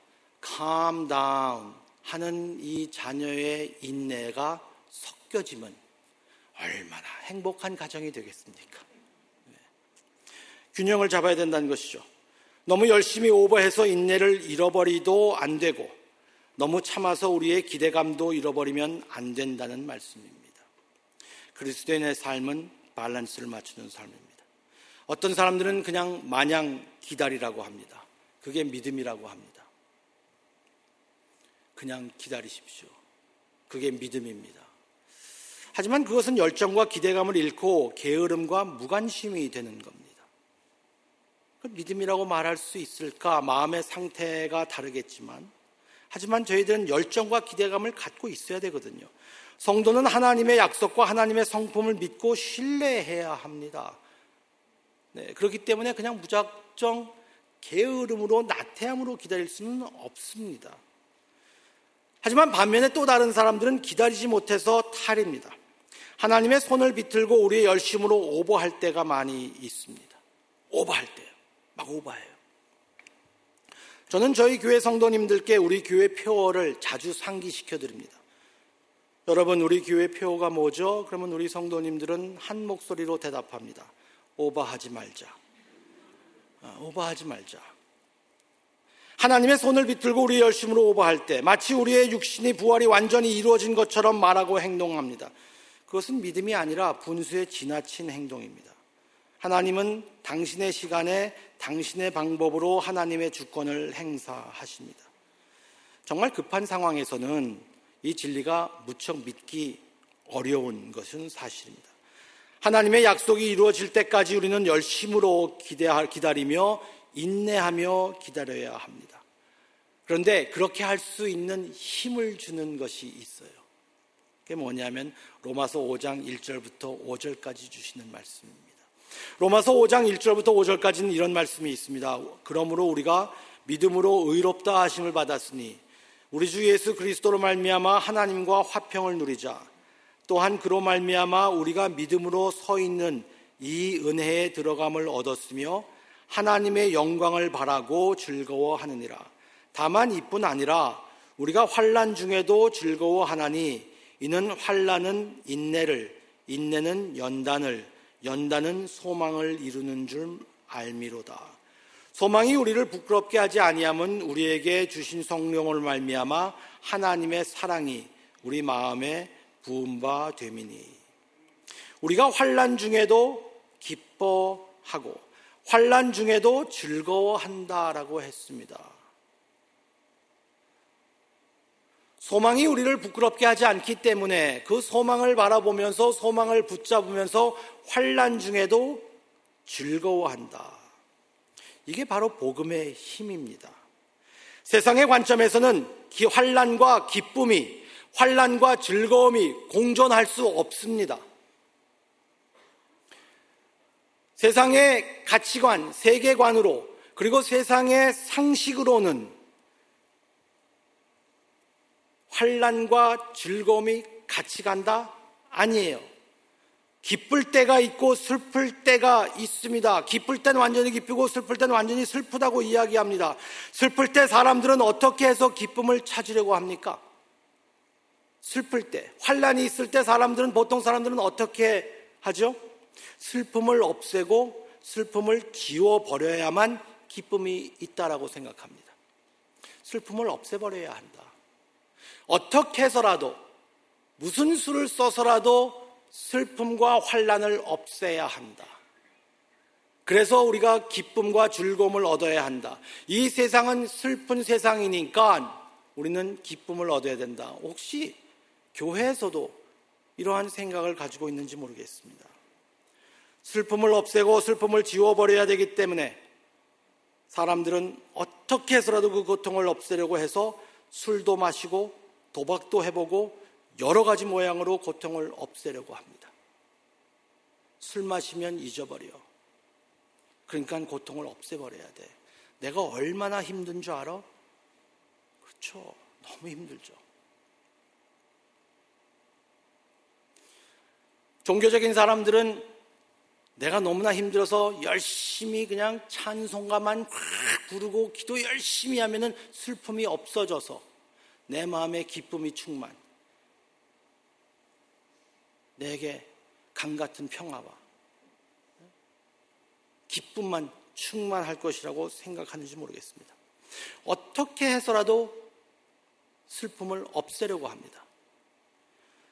calm down 하는 이 자녀의 인내가 섞여지면 얼마나 행복한 가정이 되겠습니까? 균형을 잡아야 된다는 것이죠. 너무 열심히 오버해서 인내를 잃어버리도 안 되고 너무 참아서 우리의 기대감도 잃어버리면 안 된다는 말씀입니다. 그리스도인의 삶은 밸런스를 맞추는 삶입니다. 어떤 사람들은 그냥 마냥 기다리라고 합니다. 그게 믿음이라고 합니다. 그냥 기다리십시오. 그게 믿음입니다. 하지만 그것은 열정과 기대감을 잃고 게으름과 무관심이 되는 겁니다. 그 믿음이라고 말할 수 있을까? 마음의 상태가 다르겠지만, 하지만 저희들은 열정과 기대감을 갖고 있어야 되거든요. 성도는 하나님의 약속과 하나님의 성품을 믿고 신뢰해야 합니다. 네, 그렇기 때문에 그냥 무작정 게으름으로 나태함으로 기다릴 수는 없습니다. 하지만 반면에 또 다른 사람들은 기다리지 못해서 탈입니다. 하나님의 손을 비틀고 우리의 열심으로 오버할 때가 많이 있습니다. 오버할 때요. 막 오버해요. 저는 저희 교회 성도님들께 우리 교회 표어를 자주 상기시켜 드립니다. 여러분, 우리 교회 표어가 뭐죠? 그러면 우리 성도님들은 한 목소리로 대답합니다. 오버하지 말자. 아, 오버하지 말자. 하나님의 손을 비틀고 우리의 열심으로 오버할 때 마치 우리의 육신이 부활이 완전히 이루어진 것처럼 말하고 행동합니다. 그것은 믿음이 아니라 분수에 지나친 행동입니다. 하나님은 당신의 시간에 당신의 방법으로 하나님의 주권을 행사하십니다. 정말 급한 상황에서는 이 진리가 무척 믿기 어려운 것은 사실입니다. 하나님의 약속이 이루어질 때까지 우리는 열심으로 기다리며 인내하며 기다려야 합니다. 그런데 그렇게 할 수 있는 힘을 주는 것이 있어요. 그게 뭐냐면 로마서 5장 1절부터 5절까지 주시는 말씀입니다. 로마서 5장 1절부터 5절까지는 이런 말씀이 있습니다. 그러므로 우리가 믿음으로 의롭다 하심을 받았으니 우리 주 예수 그리스도로 말미암아 하나님과 화평을 누리자. 또한 그로 말미암아 우리가 믿음으로 서 있는 이 은혜에 들어감을 얻었으며 하나님의 영광을 바라고 즐거워하느니라. 다만 이뿐 아니라 우리가 환란 중에도 즐거워하나니 이는 환란은 인내를 인내는 연단을 연단은 소망을 이루는 줄 알미로다. 소망이 우리를 부끄럽게 하지 아니함은 우리에게 주신 성령을 말미암아 하나님의 사랑이 우리 마음에 부은 바 됨이니 우리가 환란 중에도 기뻐하고 환란 중에도 즐거워한다라고 했습니다. 소망이 우리를 부끄럽게 하지 않기 때문에 그 소망을 바라보면서 소망을 붙잡으면서 환란 중에도 즐거워한다. 이게 바로 복음의 힘입니다. 세상의 관점에서는 환란과 기쁨이 환란과 즐거움이 공존할 수 없습니다. 세상의 가치관, 세계관으로 그리고 세상의 상식으로는 환란과 즐거움이 같이 간다? 아니에요. 기쁠 때가 있고 슬플 때가 있습니다. 기쁠 때는 완전히 기쁘고 슬플 때는 완전히 슬프다고 이야기합니다. 슬플 때 사람들은 어떻게 해서 기쁨을 찾으려고 합니까? 슬플 때, 환란이 있을 때 사람들은 보통 사람들은 어떻게 하죠? 슬픔을 없애고 슬픔을 지워 버려야만 기쁨이 있다라고 생각합니다. 슬픔을 없애버려야 한다. 어떻게 해서라도 무슨 수를 써서라도 슬픔과 환란을 없애야 한다. 그래서 우리가 기쁨과 즐거움을 얻어야 한다. 이 세상은 슬픈 세상이니까 우리는 기쁨을 얻어야 된다. 혹시 교회에서도 이러한 생각을 가지고 있는지 모르겠습니다. 슬픔을 없애고 슬픔을 지워버려야 되기 때문에 사람들은 어떻게 해서라도 그 고통을 없애려고 해서 술도 마시고 도박도 해보고 여러 가지 모양으로 고통을 없애려고 합니다. 술 마시면 잊어버려. 그러니까 고통을 없애버려야 돼. 내가 얼마나 힘든 줄 알아? 그렇죠. 너무 힘들죠. 종교적인 사람들은 내가 너무나 힘들어서 열심히 그냥 찬송가만 확 부르고 기도 열심히 하면은 슬픔이 없어져서 내 마음에 기쁨이 충만. 내게 강 같은 평화와 기쁨만 충만할 것이라고 생각하는지 모르겠습니다. 어떻게 해서라도 슬픔을 없애려고 합니다.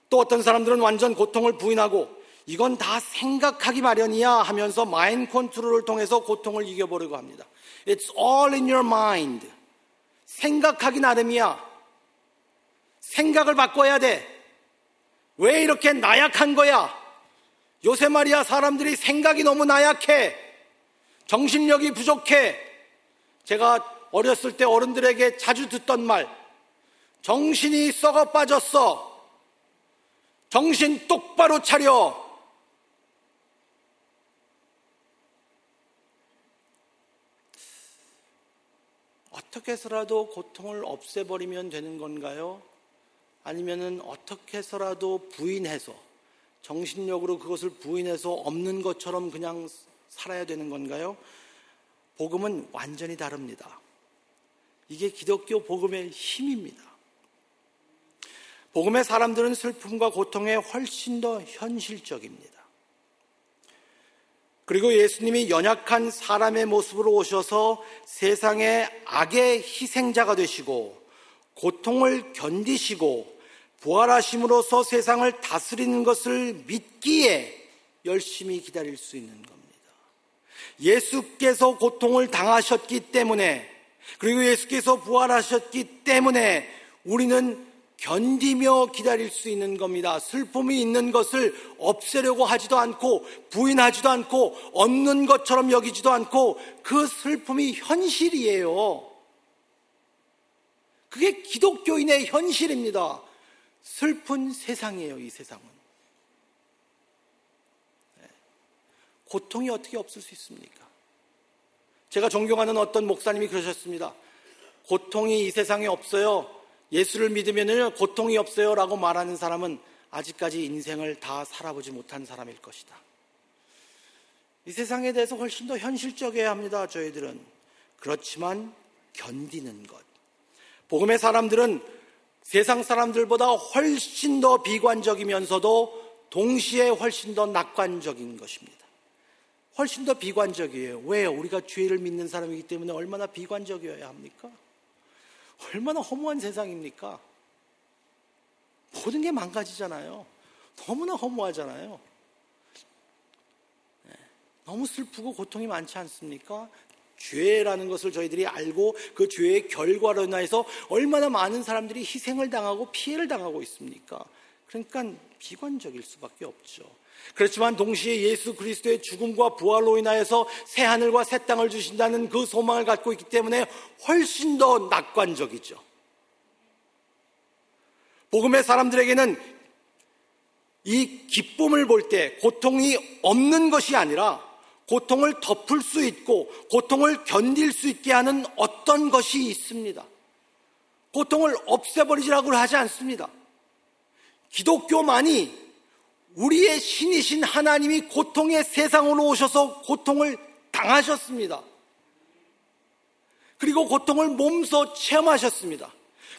또 어떤 사람들은 완전 고통을 부인하고 이건 다 생각하기 마련이야 하면서 마인 컨트롤을 통해서 고통을 이겨보려고 합니다. It's all in your mind. 생각하기 나름이야. 생각을 바꿔야 돼. 왜 이렇게 나약한 거야? 요새 말이야 사람들이 생각이 너무 나약해. 정신력이 부족해. 제가 어렸을 때 어른들에게 자주 듣던 말. 정신이 썩어 빠졌어. 정신 똑바로 차려. 어떻게 해서라도 고통을 없애버리면 되는 건가요? 아니면은 어떻게 해서라도 부인해서 정신력으로 그것을 부인해서 없는 것처럼 그냥 살아야 되는 건가요? 복음은 완전히 다릅니다. 이게 기독교 복음의 힘입니다. 복음의 사람들은 슬픔과 고통에 훨씬 더 현실적입니다. 그리고 예수님이 연약한 사람의 모습으로 오셔서 세상의 악의 희생자가 되시고 고통을 견디시고 부활하심으로써 세상을 다스리는 것을 믿기에 열심히 기다릴 수 있는 겁니다. 예수께서 고통을 당하셨기 때문에 그리고 예수께서 부활하셨기 때문에 우리는 견디며 기다릴 수 있는 겁니다. 슬픔이 있는 것을 없애려고 하지도 않고 부인하지도 않고 없는 것처럼 여기지도 않고 그 슬픔이 현실이에요. 그게 기독교인의 현실입니다. 슬픈 세상이에요, 이 세상은. 네. 고통이 어떻게 없을 수 있습니까? 제가 존경하는 어떤 목사님이 그러셨습니다. 고통이 이 세상에 없어요. 예수를 믿으면 고통이 없어요. 라고 말하는 사람은 아직까지 인생을 다 살아보지 못한 사람일 것이다. 이 세상에 대해서 훨씬 더 현실적이어야 합니다. 저희들은. 그렇지만 견디는 것. 복음의 사람들은 세상 사람들보다 훨씬 더 비관적이면서도 동시에 훨씬 더 낙관적인 것입니다. 훨씬 더 비관적이에요. 왜요? 우리가 죄를 믿는 사람이기 때문에 얼마나 비관적이어야 합니까? 얼마나 허무한 세상입니까? 모든 게 망가지잖아요. 너무나 허무하잖아요. 네. 너무 슬프고 고통이 많지 않습니까? 죄라는 것을 저희들이 알고 그 죄의 결과로 인해서 얼마나 많은 사람들이 희생을 당하고 피해를 당하고 있습니까? 그러니까 비관적일 수밖에 없죠. 그렇지만 동시에 예수 그리스도의 죽음과 부활로 인하여서 새 하늘과 새 땅을 주신다는 그 소망을 갖고 있기 때문에 훨씬 더 낙관적이죠. 복음의 사람들에게는 이 기쁨을 볼 때 고통이 없는 것이 아니라 고통을 덮을 수 있고 고통을 견딜 수 있게 하는 어떤 것이 있습니다. 고통을 없애버리지라고 하지 않습니다. 기독교만이 우리의 신이신 하나님이 고통의 세상으로 오셔서 고통을 당하셨습니다. 그리고 고통을 몸소 체험하셨습니다.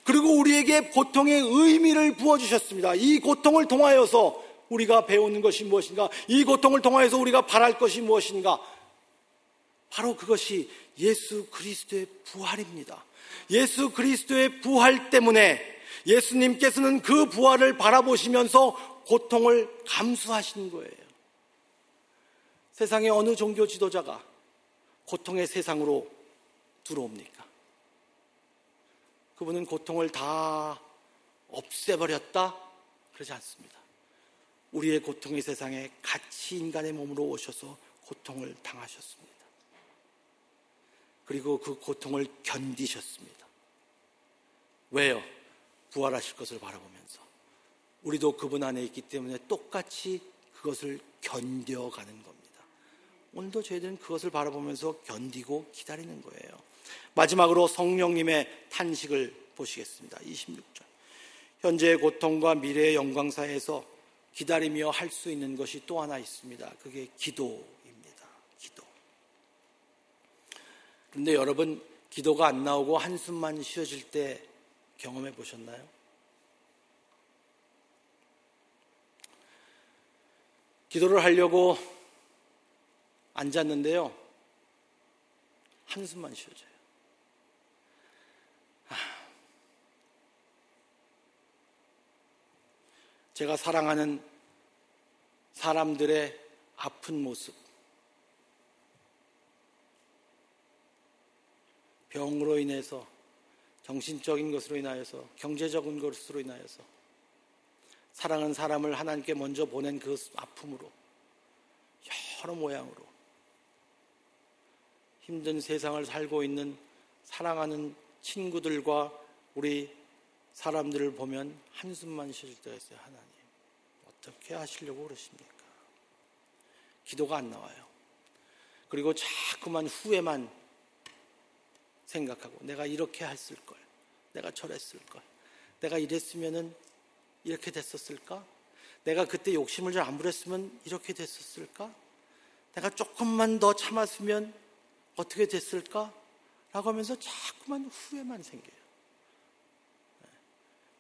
그리고 우리에게 고통의 의미를 부어주셨습니다. 이 고통을 통하여서 우리가 배우는 것이 무엇인가? 이 고통을 통하여서 우리가 바랄 것이 무엇인가? 바로 그것이 예수 그리스도의 부활입니다. 예수 그리스도의 부활 때문에 예수님께서는 그 부활을 바라보시면서 고통을 감수하신 거예요. 세상의 어느 종교 지도자가 고통의 세상으로 들어옵니까? 그분은 고통을 다 없애버렸다? 그러지 않습니다. 우리의 고통의 세상에 같이 인간의 몸으로 오셔서 고통을 당하셨습니다. 그리고 그 고통을 견디셨습니다. 왜요? 부활하실 것을 바라보면서. 우리도 그분 안에 있기 때문에 똑같이 그것을 견뎌가는 겁니다. 오늘도 저희들은 그것을 바라보면서 견디고 기다리는 거예요. 마지막으로 성령님의 탄식을 보시겠습니다. 26절. 현재의 고통과 미래의 영광 사이에서 기다리며 할 수 있는 것이 또 하나 있습니다. 그게 기도입니다. 기도. 그런데 여러분, 기도가 안 나오고 한숨만 쉬어질 때 경험해 보셨나요? 기도를 하려고 앉았는데요. 한숨만 쉬어져요. 제가 사랑하는 사람들의 아픈 모습, 병으로 인해서 정신적인 것으로 인하여서 경제적인 것으로 인하여서 사랑하는 사람을 하나님께 먼저 보낸 그 아픔으로 여러 모양으로 힘든 세상을 살고 있는 사랑하는 친구들과 우리 사람들을 보면 한숨만 때가 있어요. 하나님 어떻게 하시려고 그러십니까? 기도가 안 나와요. 그리고 자꾸만 후회만 생각하고 내가 이렇게 했을 걸, 내가 저랬을 걸, 내가 이랬으면은 이렇게 됐었을까? 내가 그때 욕심을 잘 안 부렸으면 이렇게 됐었을까? 내가 조금만 더 참았으면 어떻게 됐을까? 라고 하면서 자꾸만 후회만 생겨요.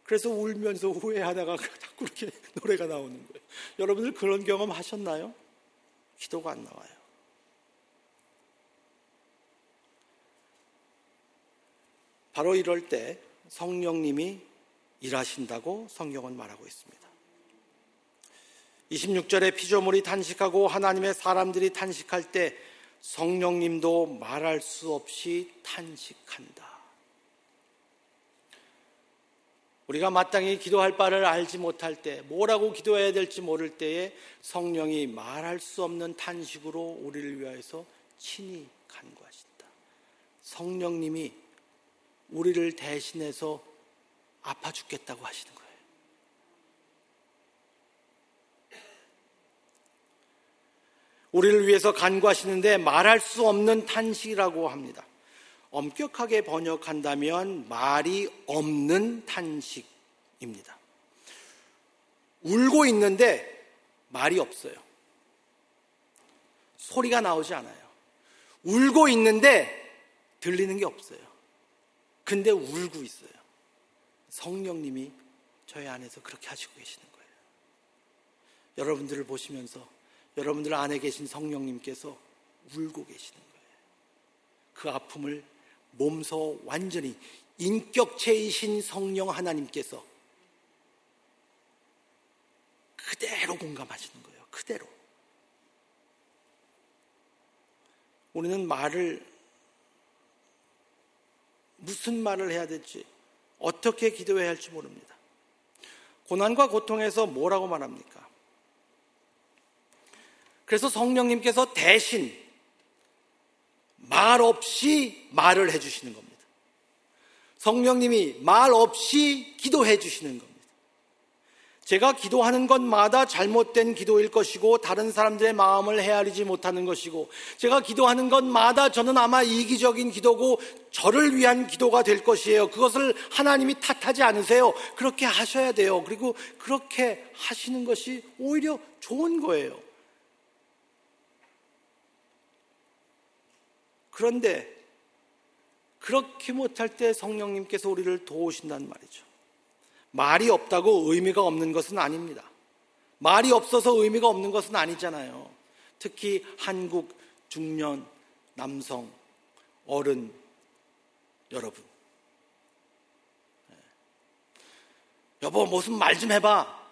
그래서 울면서 후회하다가 (laughs) 자꾸 이렇게 노래가 나오는 거예요. 여러분들 그런 경험 하셨나요? 기도가 안 나와요. 바로 이럴 때 성령님이 일하신다고 성경은 말하고 있습니다. 26절에 피조물이 탄식하고 하나님의 사람들이 탄식할 때 성령님도 말할 수 없이 탄식한다. 우리가 마땅히 기도할 바를 알지 못할 때, 뭐라고 기도해야 될지 모를 때에 성령이 말할 수 없는 탄식으로 우리를 위하여서 친히 간구하신다. 성령님이 우리를 대신해서 아파 죽겠다고 하시는 거예요. 우리를 위해서 간구하시는데 말할 수 없는 탄식이라고 합니다. 엄격하게 번역한다면 말이 없는 탄식입니다. 울고 있는데 말이 없어요. 소리가 나오지 않아요. 울고 있는데 들리는 게 없어요. 근데 울고 있어요. 성령님이 저희 안에서 그렇게 하시고 계시는 거예요. 여러분들을 보시면서 여러분들 안에 계신 성령님께서 울고 계시는 거예요. 그 아픔을 몸소 완전히 인격체이신 성령 하나님께서 그대로 공감하시는 거예요. 그대로. 우리는 말을 무슨 말을 해야 될지, 어떻게 기도해야 할지 모릅니다. 고난과 고통에서 뭐라고 말합니까? 그래서 성령님께서 대신 말 없이 말을 해주시는 겁니다. 성령님이 말 없이 기도해 주시는 겁니다. 제가 기도하는 것마다 잘못된 기도일 것이고 다른 사람들의 마음을 헤아리지 못하는 것이고 제가 기도하는 것마다 저는 아마 이기적인 기도고 저를 위한 기도가 될 것이에요. 그것을 하나님이 탓하지 않으세요. 그렇게 하셔야 돼요. 그리고 그렇게 하시는 것이 오히려 좋은 거예요. 그런데 그렇게 못할 때 성령님께서 우리를 도우신단 말이죠. 말이 없다고 의미가 없는 것은 아닙니다. 말이 없어서 의미가 없는 것은 아니잖아요. 특히 한국 중년 남성 어른 여러분. 네. 여보 무슨 말 좀 해봐.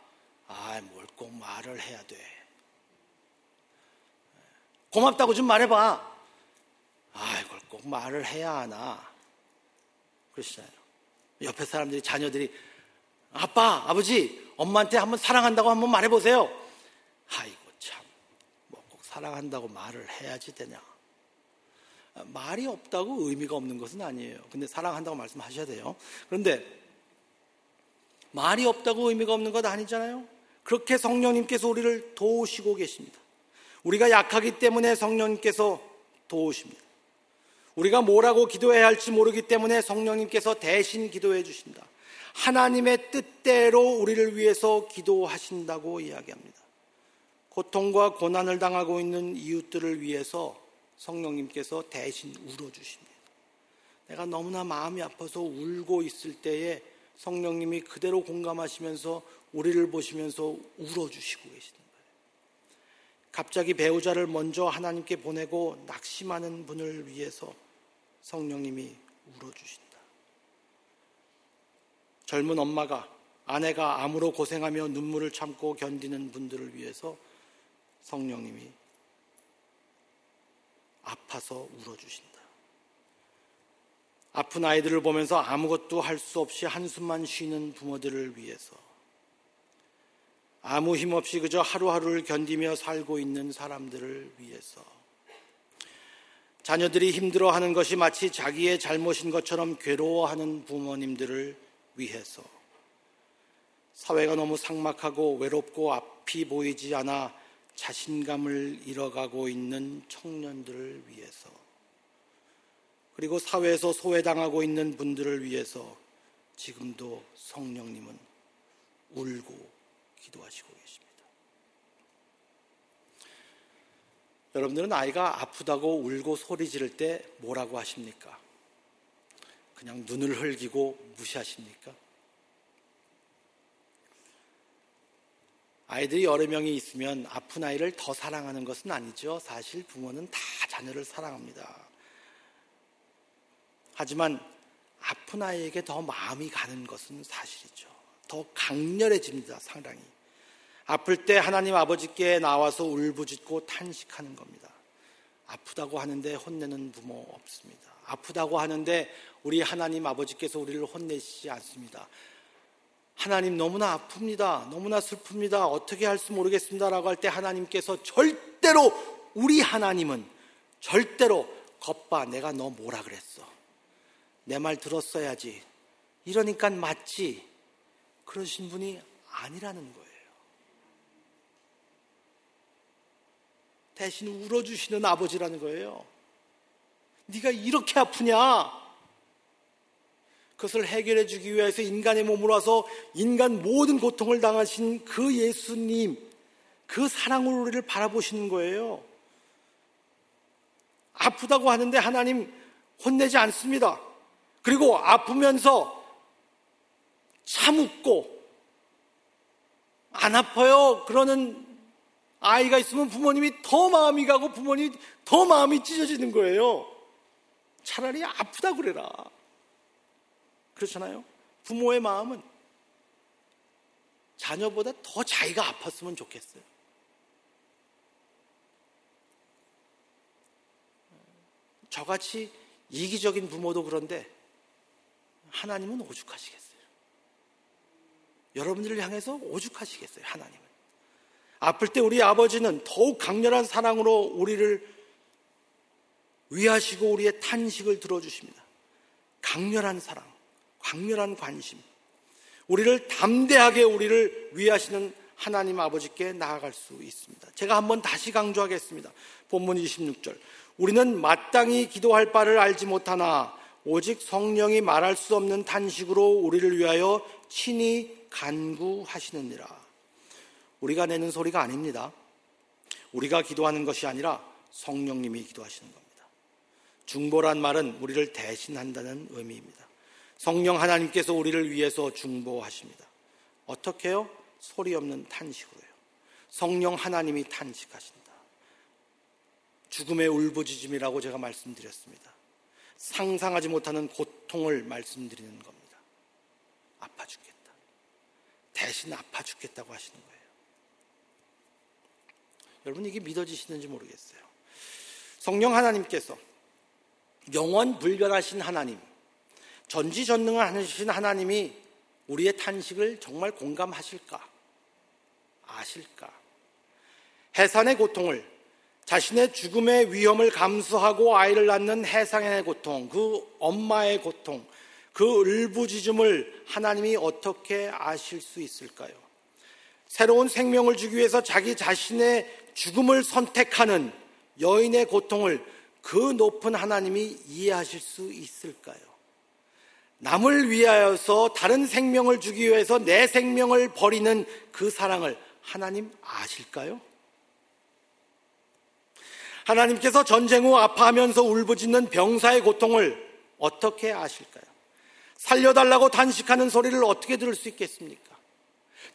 아, 뭘 꼭 말을 해야 돼. 네. 고맙다고 좀 말해봐. 아, 이걸 꼭 말을 해야 하나. 그러시잖아요. 옆에 사람들이 자녀들이 아빠, 아버지, 엄마한테 한번 사랑한다고 한번 말해보세요. 아이고, 참. 뭐 꼭 사랑한다고 말을 해야지 되냐. 말이 없다고 의미가 없는 것은 아니에요. 근데 사랑한다고 말씀하셔야 돼요. 그런데 말이 없다고 의미가 없는 것 아니잖아요. 그렇게 성령님께서 우리를 도우시고 계십니다. 우리가 약하기 때문에 성령님께서 도우십니다. 우리가 뭐라고 기도해야 할지 모르기 때문에 성령님께서 대신 기도해 주신다. 하나님의 뜻대로 우리를 위해서 기도하신다고 이야기합니다. 고통과 고난을 당하고 있는 이웃들을 위해서 성령님께서 대신 울어주십니다. 내가 너무나 마음이 아파서 울고 있을 때에 성령님이 그대로 공감하시면서 우리를 보시면서 울어주시고 계시는 거예요. 갑자기 배우자를 먼저 하나님께 보내고 낙심하는 분을 위해서 성령님이 울어주신다. 젊은 엄마가 아내가 암으로 고생하며 눈물을 참고 견디는 분들을 위해서 성령님이 아파서 울어주신다. 아픈 아이들을 보면서 아무것도 할 수 없이 한숨만 쉬는 부모들을 위해서 아무 힘 없이 그저 하루하루를 견디며 살고 있는 사람들을 위해서 자녀들이 힘들어하는 것이 마치 자기의 잘못인 것처럼 괴로워하는 부모님들을 위해서 사회가 너무 삭막하고 외롭고 앞이 보이지 않아 자신감을 잃어가고 있는 청년들을 위해서 그리고 사회에서 소외당하고 있는 분들을 위해서 지금도 성령님은 울고 기도하시고 계십니다. 여러분들은 아이가 아프다고 울고 소리 지를 때 뭐라고 하십니까? 그냥 눈을 흘기고 무시하십니까? 아이들이 여러 명이 있으면 아픈 아이를 더 사랑하는 것은 아니죠. 사실 부모는 다 자녀를 사랑합니다. 하지만 아픈 아이에게 더 마음이 가는 것은 사실이죠. 더 강렬해집니다, 상당히. 아플 때 하나님 아버지께 나와서 울부짖고 탄식하는 겁니다. 아프다고 하는데 혼내는 부모 없습니다. 아프다고 하는데 우리 하나님 아버지께서 우리를 혼내시지 않습니다. 하나님 너무나 아픕니다. 너무나 슬픕니다. 어떻게 할지 모르겠습니다. 라고 할 때 하나님께서 절대로 우리 하나님은 절대로 겉봐 내가 너 뭐라 그랬어. 내 말 들었어야지. 이러니까 맞지. 그러신 분이 아니라는 거예요. 대신 울어주시는 아버지라는 거예요. 네가 이렇게 아프냐? 그것을 해결해 주기 위해서 인간의 몸으로 와서 인간 모든 고통을 당하신 그 예수님, 그 사랑으로 우리를 바라보시는 거예요. 아프다고 하는데 하나님 혼내지 않습니다. 그리고 아프면서 참웃고 안 아파요. 그러는 아이가 있으면 부모님이 더 마음이 가고 부모님이 더 마음이 찢어지는 거예요. 차라리 아프다 그래라. 그렇잖아요? 부모의 마음은 자녀보다 더 자기가 아팠으면 좋겠어요. 저같이 이기적인 부모도 그런데 하나님은 오죽하시겠어요. 여러분들을 향해서 오죽하시겠어요, 하나님은. 아플 때 우리 아버지는 더욱 강렬한 사랑으로 우리를 위하시고 우리의 탄식을 들어주십니다. 강렬한 사랑. 강렬한 관심, 우리를 담대하게 우리를 위하시는 하나님 아버지께 나아갈 수 있습니다. 제가 한번 다시 강조하겠습니다. 본문 26절. 우리는 마땅히 기도할 바를 알지 못하나 오직 성령이 말할 수 없는 탄식으로 우리를 위하여 친히 간구하시느니라. 우리가 내는 소리가 아닙니다. 우리가 기도하는 것이 아니라 성령님이 기도하시는 겁니다. 중보란 말은 우리를 대신한다는 의미입니다. 성령 하나님께서 우리를 위해서 중보하십니다. 어떻게요? 소리 없는 탄식으로요. 성령 하나님이 탄식하신다. 죽음의 울부짖음이라고 제가 말씀드렸습니다. 상상하지 못하는 고통을 말씀드리는 겁니다. 아파 죽겠다. 대신 아파 죽겠다고 하시는 거예요. 여러분 이게 믿어지시는지 모르겠어요. 성령 하나님께서 영원 불변하신 하나님, 전지전능을 하신 하나님이 우리의 탄식을 정말 공감하실까? 아실까? 해산의 고통을 자신의 죽음의 위험을 감수하고 아이를 낳는 해상의 고통, 그 엄마의 고통, 그 울부짖음을 하나님이 어떻게 아실 수 있을까요? 새로운 생명을 주기 위해서 자기 자신의 죽음을 선택하는 여인의 고통을 그 높은 하나님이 이해하실 수 있을까요? 남을 위하여서 다른 생명을 주기 위해서 내 생명을 버리는 그 사랑을 하나님 아실까요? 하나님께서 전쟁 후 아파하면서 울부짖는 병사의 고통을 어떻게 아실까요? 살려달라고 단식하는 소리를 어떻게 들을 수 있겠습니까?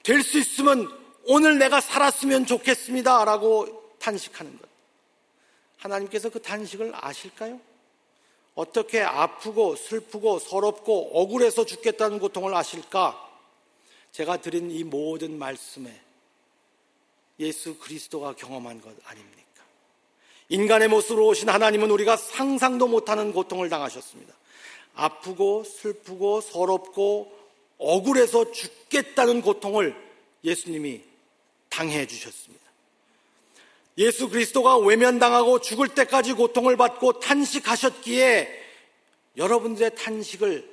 될 수 있으면 오늘 내가 살았으면 좋겠습니다. 라고 탄식하는 것. 하나님께서 그 탄식을 아실까요? 어떻게 아프고 슬프고 서럽고 억울해서 죽겠다는 고통을 아실까? 제가 드린 이 모든 말씀에 예수 그리스도가 경험한 것 아닙니까? 인간의 모습으로 오신 하나님은 우리가 상상도 못하는 고통을 당하셨습니다. 아프고 슬프고 서럽고 억울해서 죽겠다는 고통을 예수님이 당해 주셨습니다. 예수 그리스도가 외면당하고 죽을 때까지 고통을 받고 탄식하셨기에 여러분들의 탄식을,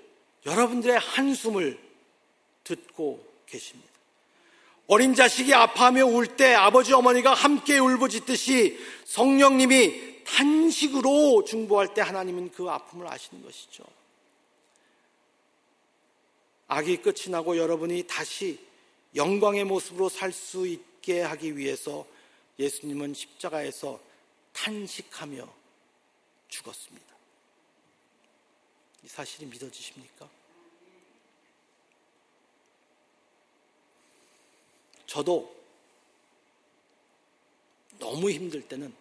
여러분들의 한숨을 듣고 계십니다. 어린 자식이 아파하며 울 때 아버지 어머니가 함께 울부짖듯이 성령님이 탄식으로 중보할 때 하나님은 그 아픔을 아시는 것이죠. 악이 끝이 나고 여러분이 다시 영광의 모습으로 살 수 있게 하기 위해서 예수님은 십자가에서 탄식하며 죽었습니다. 이 사실이 믿어지십니까? 저도 너무 힘들 때는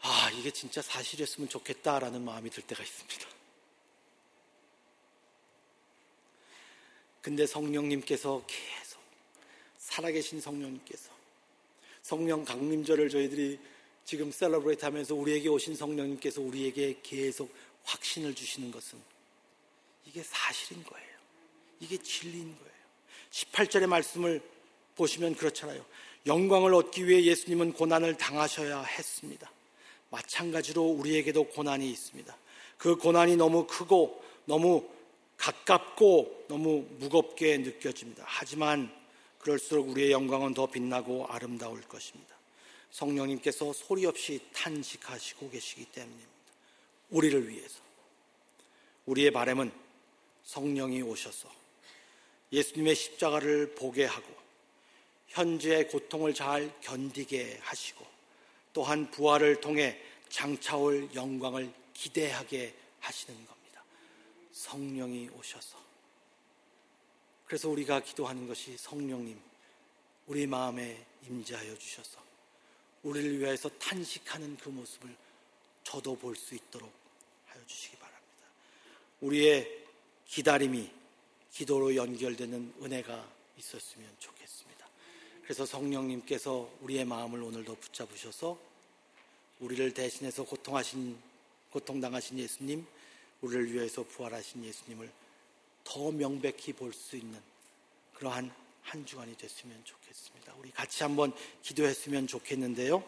아, 이게 진짜 사실이었으면 좋겠다라는 마음이 들 때가 있습니다. 근데 성령님께서 계속 살아계신 성령님께서 성령 강림절을 저희들이 지금 셀러브레이트 하면서 우리에게 오신 성령님께서 우리에게 계속 확신을 주시는 것은 이게 사실인 거예요. 이게 진리인 거예요. 18절의 말씀을 보시면 그렇잖아요. 영광을 얻기 위해 예수님은 고난을 당하셔야 했습니다. 마찬가지로 우리에게도 고난이 있습니다. 그 고난이 너무 크고 너무 가깝고 너무 무겁게 느껴집니다. 하지만 그럴수록 우리의 영광은 더 빛나고 아름다울 것입니다. 성령님께서 소리 없이 탄식하시고 계시기 때문입니다. 우리를 위해서. 우리의 바램은 성령이 오셔서 예수님의 십자가를 보게 하고 현재의 고통을 잘 견디게 하시고 또한 부활을 통해 장차올 영광을 기대하게 하시는 겁니다. 성령이 오셔서. 그래서 우리가 기도하는 것이 성령님, 우리 마음에 임재하여 주셔서 우리를 위해서 탄식하는 그 모습을 저도 볼 수 있도록 하여 주시기 바랍니다. 우리의 기다림이 기도로 연결되는 은혜가 있었으면 좋겠습니다. 그래서 성령님께서 우리의 마음을 오늘도 붙잡으셔서 우리를 대신해서 고통하신 고통당하신 예수님, 우리를 위해서 부활하신 예수님을 더 명백히 볼 수 있는 그러한 한 주간이 됐으면 좋겠습니다. 우리 같이 한번 기도했으면 좋겠는데요.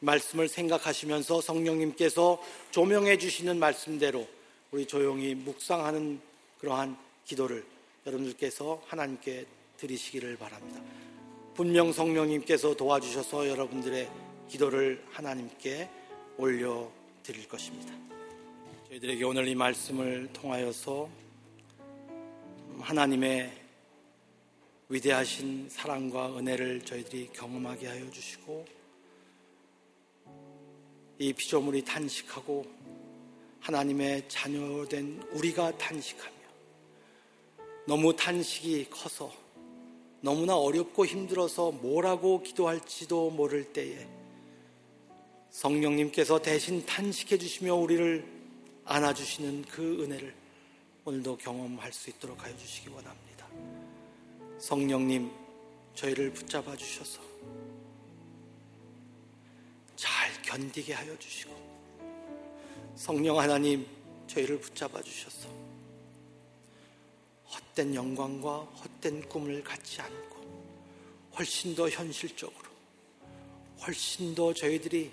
말씀을 생각하시면서 성령님께서 조명해 주시는 말씀대로 우리 조용히 묵상하는 그러한 기도를 여러분들께서 하나님께 드리시기를 바랍니다. 분명 성령님께서 도와주셔서 여러분들의 기도를 하나님께 올려 드릴 것입니다. 저희들에게 오늘 이 말씀을 통하여서 하나님의 위대하신 사랑과 은혜를 저희들이 경험하게 하여 주시고 이 피조물이 탄식하고 하나님의 자녀된 우리가 탄식하며 너무 탄식이 커서 너무나 어렵고 힘들어서 뭐라고 기도할지도 모를 때에 성령님께서 대신 탄식해 주시며 우리를 안아주시는 그 은혜를 오늘도 경험할 수 있도록 하여 주시기 원합니다. 성령님, 저희를 붙잡아 주셔서 잘 견디게 하여 주시고, 성령 하나님, 저희를 붙잡아 주셔서 헛된 영광과 헛된 꿈을 갖지 않고 훨씬 더 현실적으로, 훨씬 더 저희들이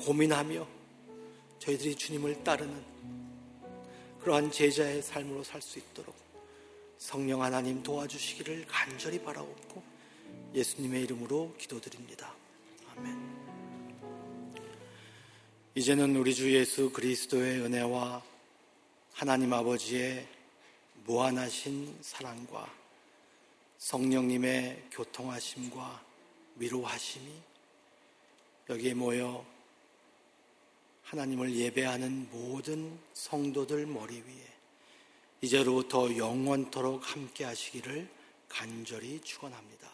고민하며 저희들이 주님을 따르는 그러한 제자의 삶으로 살 수 있도록 성령 하나님 도와주시기를 간절히 바라옵고 예수님의 이름으로 기도드립니다. 아멘. 이제는 우리 주 예수 그리스도의 은혜와 하나님 아버지의 무한하신 사랑과 성령님의 교통하심과 위로하심이 여기에 모여 하나님을 예배하는 모든 성도들 머리 위에 이제로부터 영원토록 함께 하시기를 간절히 축원합니다.